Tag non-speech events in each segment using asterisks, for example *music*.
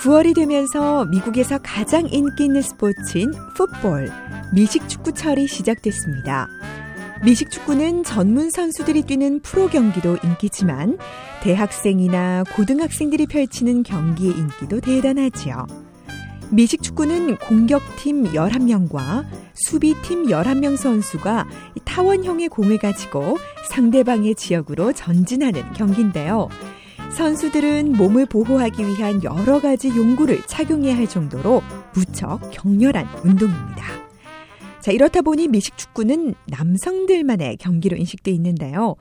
9월이 되면서 미국에서 가장 인기 있는 스포츠인 풋볼, 미식축구철이 시작됐습니다. 미식축구는 전문 선수들이 뛰는 프로 경기도 인기지만 대학생이나 고등학생들이 펼치는 경기의 인기도 대단하지요. 미식축구는 공격팀 11명과 수비팀 11명 선수가 타원형의 공을 가지고 상대방의 지역으로 전진하는 경기인데요. 선수들은 몸을 보호하기 위한 여러 가지 용구를 착용해야 할 정도로 무척 격렬한 운동입니다. 자, 이렇다 보니 미식 축구는 남성들만의 경기로 인식돼 있는데요.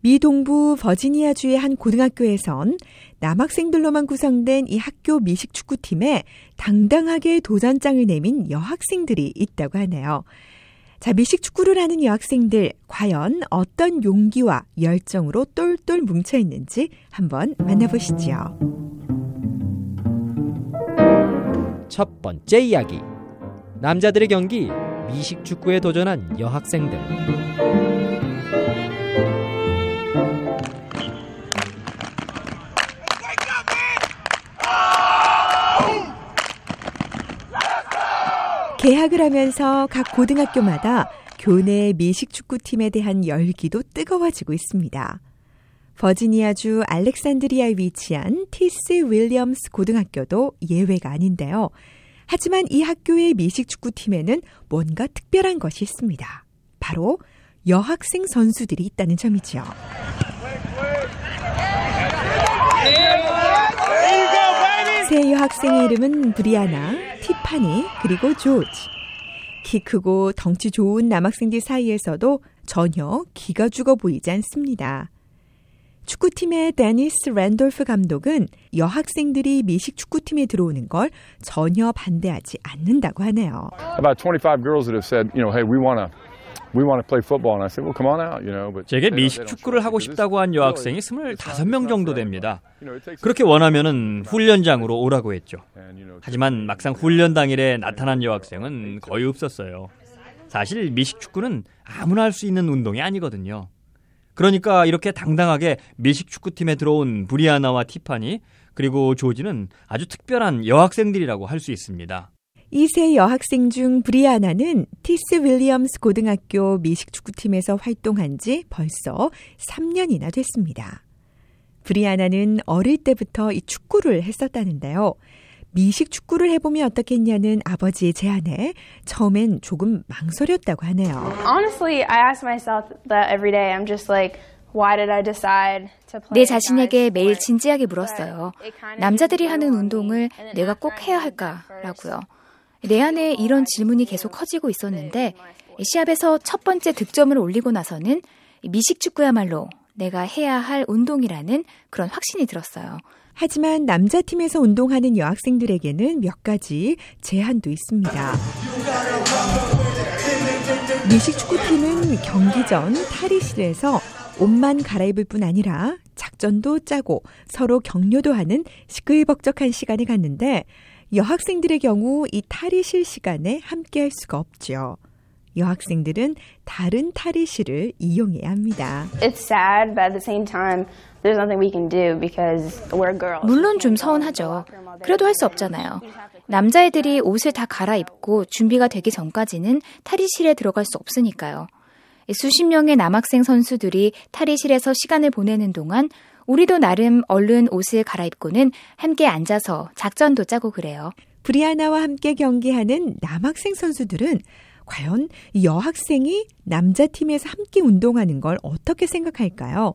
미 동부 버지니아주의 한 고등학교에선 남학생들로만 구성된 이 학교 미식 축구팀에 당당하게 도전장을 내민 여학생들이 있다고 하네요. 자, 미식 축구를 하는 여학생들, 과연 어떤 용기와 열정으로 똘똘 뭉쳐 있는지 한번 만나보시죠. 첫 번째 이야기. 남자들의 경기 미식 축구에 도전한 여학생들. 개학을 하면서 각 고등학교마다 교내 미식 축구팀에 대한 열기도 뜨거워지고 있습니다. 버지니아주 알렉산드리아에 위치한 티스 윌리엄스 고등학교도 예외가 아닌데요. 하지만 이 학교의 미식축구팀에는 뭔가 특별한 것이 있습니다. 바로 여학생 선수들이 있다는 점이죠. 세 여학생의 이름은 브리아나, 티파니, 그리고 조지. 키 크고 덩치 좋은 남학생들 사이에서도 전혀 기가 죽어 보이지 않습니다. 축구팀의 데니스 랜돌프 감독은 여학생들이 미식 축구팀에 들어오는 걸 전혀 반대하지 않는다고 하네요. About 25 girls that have said, you know, hey, we want to 제게 미식 축구를 하고 싶다고 한 여학생이 25명 정도 됩니다. 그렇게 원하면은 훈련장으로 오라고 했죠. 하지만 막상 훈련 당일에 나타난 여학생은 거의 없었어요. 사실 미식 축구는 아무나 할 수 있는 운동이 아니거든요. 그러니까 이렇게 당당하게 미식 축구팀에 들어온 브리아나와 티파니 그리고 조지는 아주 특별한 여학생들이라고 할 수 있습니다. 이세 여학생 중 브리아나는 티스 윌리엄스 고등학교 미식 축구팀에서 활동한 지 벌써 3년이나 됐습니다. 브리아나는 어릴 때부터 이 축구를 했었다는데요. 미식 축구를 해보면 어떻겠냐는 아버지의 제안에 처음엔 조금 망설였다고 하네요. Honestly, I ask myself that every day. I'm just like, why did I decide to play? 내 자신에게 매일 진지하게 물었어요. 남자들이 하는 운동을 내가 꼭 해야 할까라고요. 내 안에 이런 질문이 계속 커지고 있었는데 시합에서 첫 번째 득점을 올리고 나서는 미식 축구야말로 내가 해야 할 운동이라는 그런 확신이 들었어요. 하지만 남자팀에서 운동하는 여학생들에게는 몇 가지 제한도 있습니다. 미식축구팀은 경기 전 탈의실에서 옷만 갈아입을 뿐 아니라 작전도 짜고 서로 격려도 하는 시끌벅적한 시간을 갖는데 여학생들의 경우 이 탈의실 시간에 함께 할 수가 없죠. 여학생들은 다른 탈의실을 이용해야 합니다. It's sad, but at the same time, there's nothing we can do because we're girls. 물론 좀 서운하죠. 그래도 할 수 없잖아요. 남자애들이 옷을 다 갈아입고 준비가 되기 전까지는 탈의실에 들어갈 수 없으니까요. 수십 명의 남학생 선수들이 탈의실에서 시간을 보내는 동안 우리도 나름 얼른 옷을 갈아입고는 함께 앉아서 작전도 짜고 그래요. 브리아나와 함께 경기하는 남학생 선수들은 과연 여학생이 남자팀에서 함께 운동하는 걸 어떻게 생각할까요?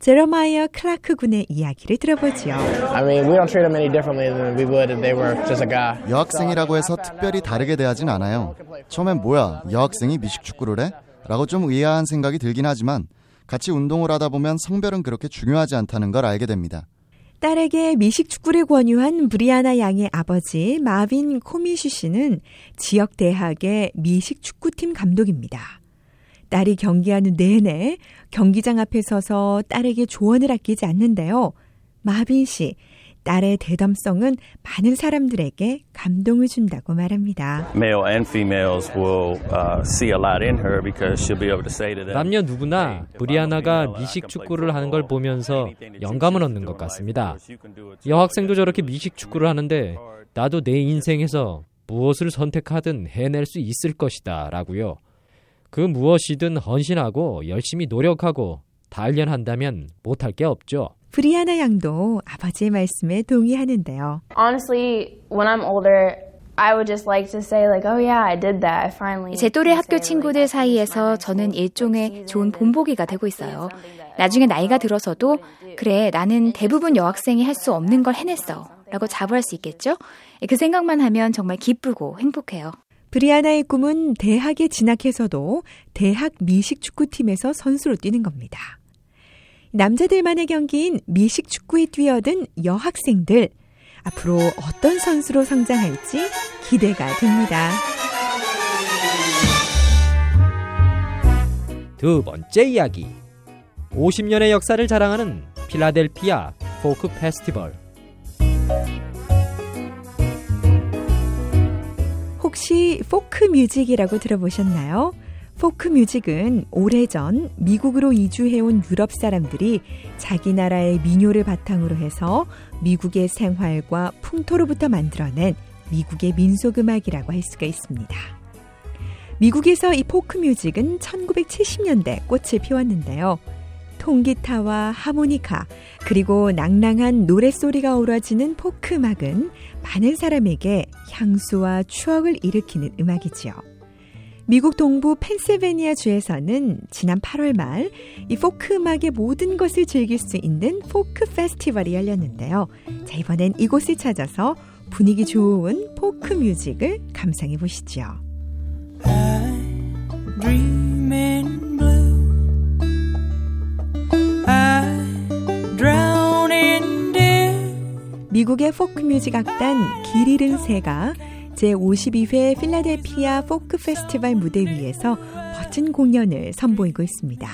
제러마이어 클라크 군의 이야기를 들어보지요. I mean, we don't treat them any differently than we would if they were just a guy. 여학생이라고 해서 특별히 다르게 대하진 않아요. 처음엔 뭐야, 여학생이 미식축구를 해? 라고 좀 의아한 생각이 들긴 하지만 같이 운동을 하다 보면 성별은 그렇게 중요하지 않다는 걸 알게 됩니다. 딸에게 미식 축구를 권유한 브리아나 양의 아버지 마빈 코미슈 씨는 지역 대학의 미식 축구팀 감독입니다. 딸이 경기하는 내내 경기장 앞에 서서 딸에게 조언을 아끼지 않는데요. 마빈 씨, 딸의 대담성은 많은 사람들에게 감동을 준다고 말합니다. 남녀 누구나 브리아나가 미식 축구를 하는 걸 보면서 영감을 얻는 것 같습니다. 여학생도 저렇게 미식 축구를 하는데 나도 내 인생에서 무엇을 선택하든 해낼 수 있을 것이다 라고요. 그 무엇이든 헌신하고 열심히 노력하고 단련한다면 못할 게 없죠. 브리아나 양도 아버지의 말씀에 동의하는데요. Honestly, when I'm older, I would just like to say like, oh yeah, I did that. I finally. 제 또래 학교 친구들 사이에서 저는 일종의 좋은 본보기가 되고 있어요. 나중에 나이가 들어서도 그래 나는 대부분 여학생이 할 수 없는 걸 해냈어. 라고 자부할 수 있겠죠? 그 생각만 하면 정말 기쁘고 행복해요. 브리아나의 꿈은 대학에 진학해서도 대학 미식 축구팀에서 선수로 뛰는 겁니다. 남자들만의 경기인 미식 축구에 뛰어든 여학생들. 앞으로 어떤 선수로 성장할지 기대가 됩니다. 두 번째 이야기. 50년의 역사를 자랑하는 필라델피아 포크 페스티벌. 혹시 포크 뮤직이라고 들어보셨나요? 포크 뮤직은 오래전 미국으로 이주해온 유럽 사람들이 자기 나라의 민요를 바탕으로 해서 미국의 생활과 풍토로부터 만들어낸 미국의 민속음악이라고 할 수가 있습니다. 미국에서 이 포크 뮤직은 1970년대 꽃을 피웠는데요. 통기타와 하모니카, 그리고 낭랑한 노랫소리가 어우러지는 포크 음악은 많은 사람에게 향수와 추억을 일으키는 음악이지요. 미국 동부 펜실베니아 주에서는 지난 8월 말 이 포크 음악의 모든 것을 즐길 수 있는 포크 페스티벌이 열렸는데요. 자, 이번엔 이곳을 찾아서 분위기 좋은 포크 뮤직을 감상해 보시죠. 미국의 포크 뮤직 악단 길 잃은 새가 제52회 필라델피아 포크 페스티벌 무대 위에서 멋진 공연을 선보이고 있습니다.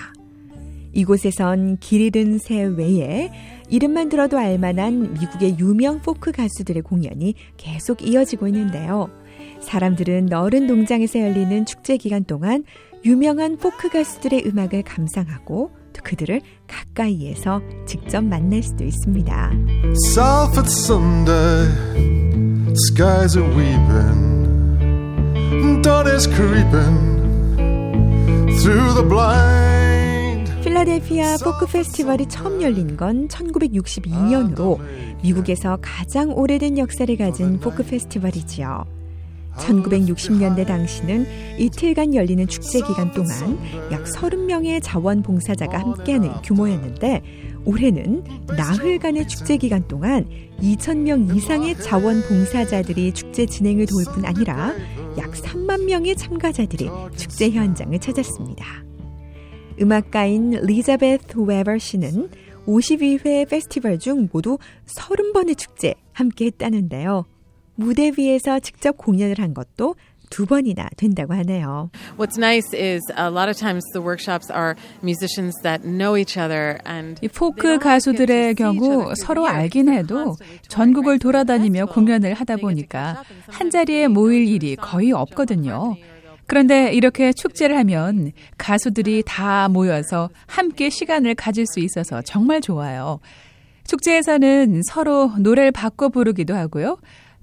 이곳에선 길 잃은 새 외에 이름만 들어도 알만한 미국의 유명 포크 가수들의 공연이 계속 이어지고 있는데요. 사람들은 너른 농장에서 열리는 축제 기간 동안 유명한 포크 가수들의 음악을 감상하고 또 그들을 가까이에서 직접 만날 수도 있습니다. Skies are weeping, dawn is creeping through the blind. 필라델피아 포크 페스티벌이 처음 열린 건 1962년으로 미국에서 가장 오래된 역사를 가진 포크 페스티벌이지요. 1960년대 당시는 이틀간 열리는 축제 기간 동안 약 30명의 자원봉사자가 함께하는 규모였는데 올해는 나흘간의 축제 기간 동안 2,000명 이상의 자원봉사자들이 축제 진행을 도울 뿐 아니라 약 3만 명의 참가자들이 축제 현장을 찾았습니다. 음악가인 리자베트 웨버 씨는 52회 페스티벌 중 모두 30번의 축제 함께 했다는데요. 무대 위에서 직접 공연을 한 것도 두 번이나 된다고 하네요. What's nice is a lot of times the workshops are musicians that know each other and 이 포크 가수들의 경우 서로 알긴 해도 전국을 돌아다니며 공연을 하다 보니까 한 자리에 모일 일이 거의 없거든요. 그런데 이렇게 축제를 하면 가수들이 다 모여서 함께 시간을 가질 수 있어서 정말 좋아요. 축제에서는 서로 노래를 바꿔 부르기도 하고요.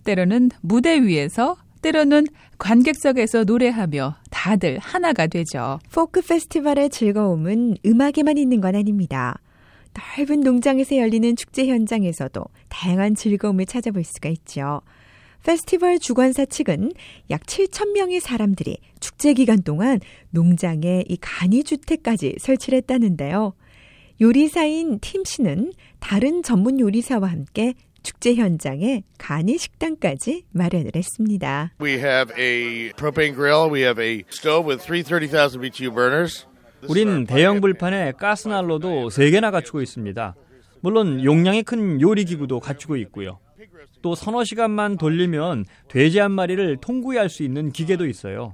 때로는 무대 위에서 때로는 관객석에서 노래하며 다들 하나가 되죠. 포크 페스티벌의 즐거움은 음악에만 있는 건 아닙니다. 넓은 농장에서 열리는 축제 현장에서도 다양한 즐거움을 찾아볼 수가 있죠. 페스티벌 주관사 측은 약 7천 명의 사람들이 축제 기간 동안 농장에 이 간이 주택까지 설치를 했다는데요. 요리사인 팀 씨는 다른 전문 요리사와 함께 축제 현장에 간이 식당까지 마련을 했습니다. We have a propane grill, we have a stove with three 30,000 BTU burners. 우린 대형 불판에 가스난로도 3개나 갖추고 있습니다. 물론 용량이 큰 요리 기구도 갖추고 있고요. 또 서너 시간만 돌리면 돼지 한 마리를 통구이 할 수 있는 기계도 있어요.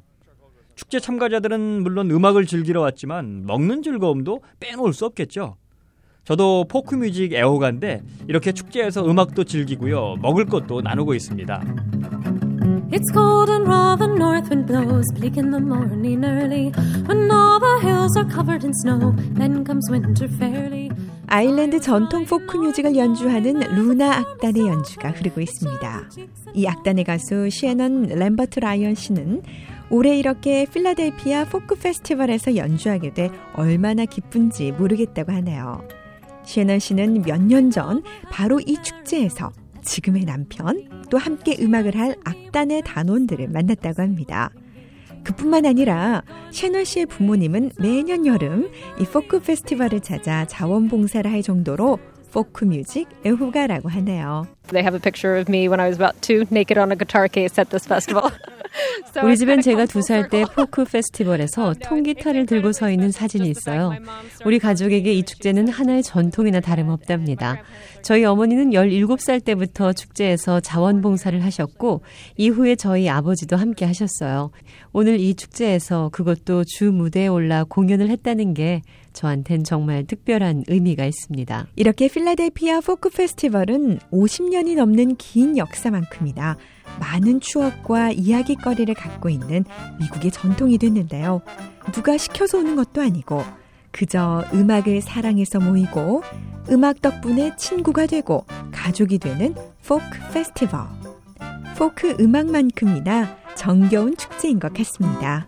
축제 참가자들은 물론 음악을 즐기러 왔지만 먹는 즐거움도 빼놓을 수 없겠죠. 저도 포크 뮤직 애호가인데 이렇게 축제에서 음악도 즐기고요. 먹을 것도 나누고 있습니다. It's cold and raw, the north wind blows, bleak in the morning early. When all the hills are covered in snow, then comes winter fairly. 아일랜드 전통 포크 뮤직을 연주하는 루나 악단의 연주가 흐르고 있습니다. 이 악단의 가수 시애넌 램버트 라이언 씨는 올해 이렇게 필라델피아 포크 페스티벌에서 연주하게 돼 얼마나 기쁜지 모르겠다고 하네요. 시애넌 씨는 몇 년 전 바로 이 축제에서 지금의 남편 또 함께 음악을 할 악단의 단원들을 만났다고 합니다. 그뿐만 아니라 시애넌 씨의 부모님은 매년 여름 이 포크 페스티벌을 찾아 자원봉사를 할 정도로 포크 뮤직 애호가라고 하네요. They have a picture of me when I was about two, naked on a guitar case at this festival. *laughs* 우리 집엔 제가 두 살 때 포크 페스티벌에서 통기타를 들고 서 있는 사진이 있어요. 우리 가족에게 이 축제는 하나의 전통이나 다름없답니다. 저희 어머니는 17살 때부터 축제에서 자원봉사를 하셨고 이후에 저희 아버지도 함께 하셨어요. 오늘 이 축제에서 그것도 주 무대에 올라 공연을 했다는 게 저한텐 정말 특별한 의미가 있습니다. 이렇게 필라델피아 포크 페스티벌은 50년이 넘는 긴 역사만큼이나 많은 추억과 이야기거리를 갖고 있는 미국의 전통이 됐는데요. 누가 시켜서 오는 것도 아니고 그저 음악을 사랑해서 모이고 음악 덕분에 친구가 되고 가족이 되는 포크 페스티벌. 포크 음악만큼이나 정겨운 축제인 것 같습니다.